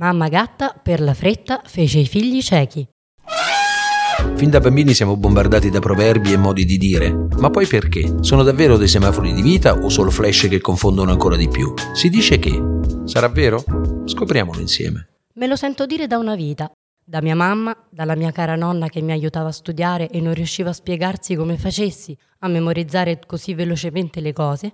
Mamma gatta per la fretta fece i figli ciechi. Fin da bambini siamo bombardati da proverbi e modi di dire, ma poi perché? Sono davvero dei semafori di vita o solo flash che confondono ancora di più? Si dice che. Sarà vero? Scopriamolo insieme. Me lo sento dire da una vita, da mia mamma, dalla mia cara nonna che mi aiutava a studiare e non riusciva a spiegarsi come facessi a memorizzare così velocemente le cose.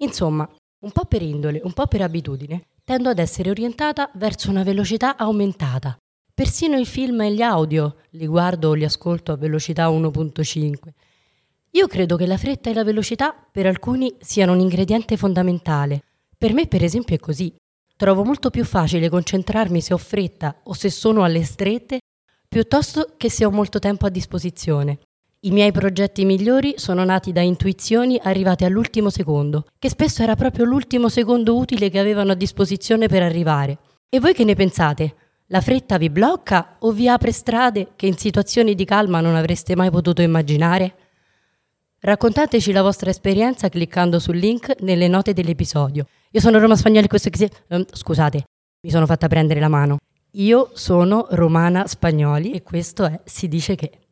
Insomma, un po' per indole, un po' per abitudine, tendo ad essere orientata verso una velocità aumentata. Persino i film e gli audio li guardo o li ascolto a velocità 1.5. Io credo che la fretta e la velocità per alcuni siano un ingrediente fondamentale. Per me, per esempio, è così. Trovo molto più facile concentrarmi se ho fretta o se sono alle strette piuttosto che se ho molto tempo a disposizione. I miei progetti migliori sono nati da intuizioni arrivate all'ultimo secondo, che spesso era proprio l'ultimo secondo utile che avevano a disposizione per arrivare. E voi che ne pensate? La fretta vi blocca o vi apre strade che in situazioni di calma non avreste mai potuto immaginare? Raccontateci la vostra esperienza cliccando sul link nelle note dell'episodio. Io sono Roma Spagnoli, questo che si... um, scusate, mi sono fatta prendere la mano. Io sono Romana Spagnoli e questo è Si dice che.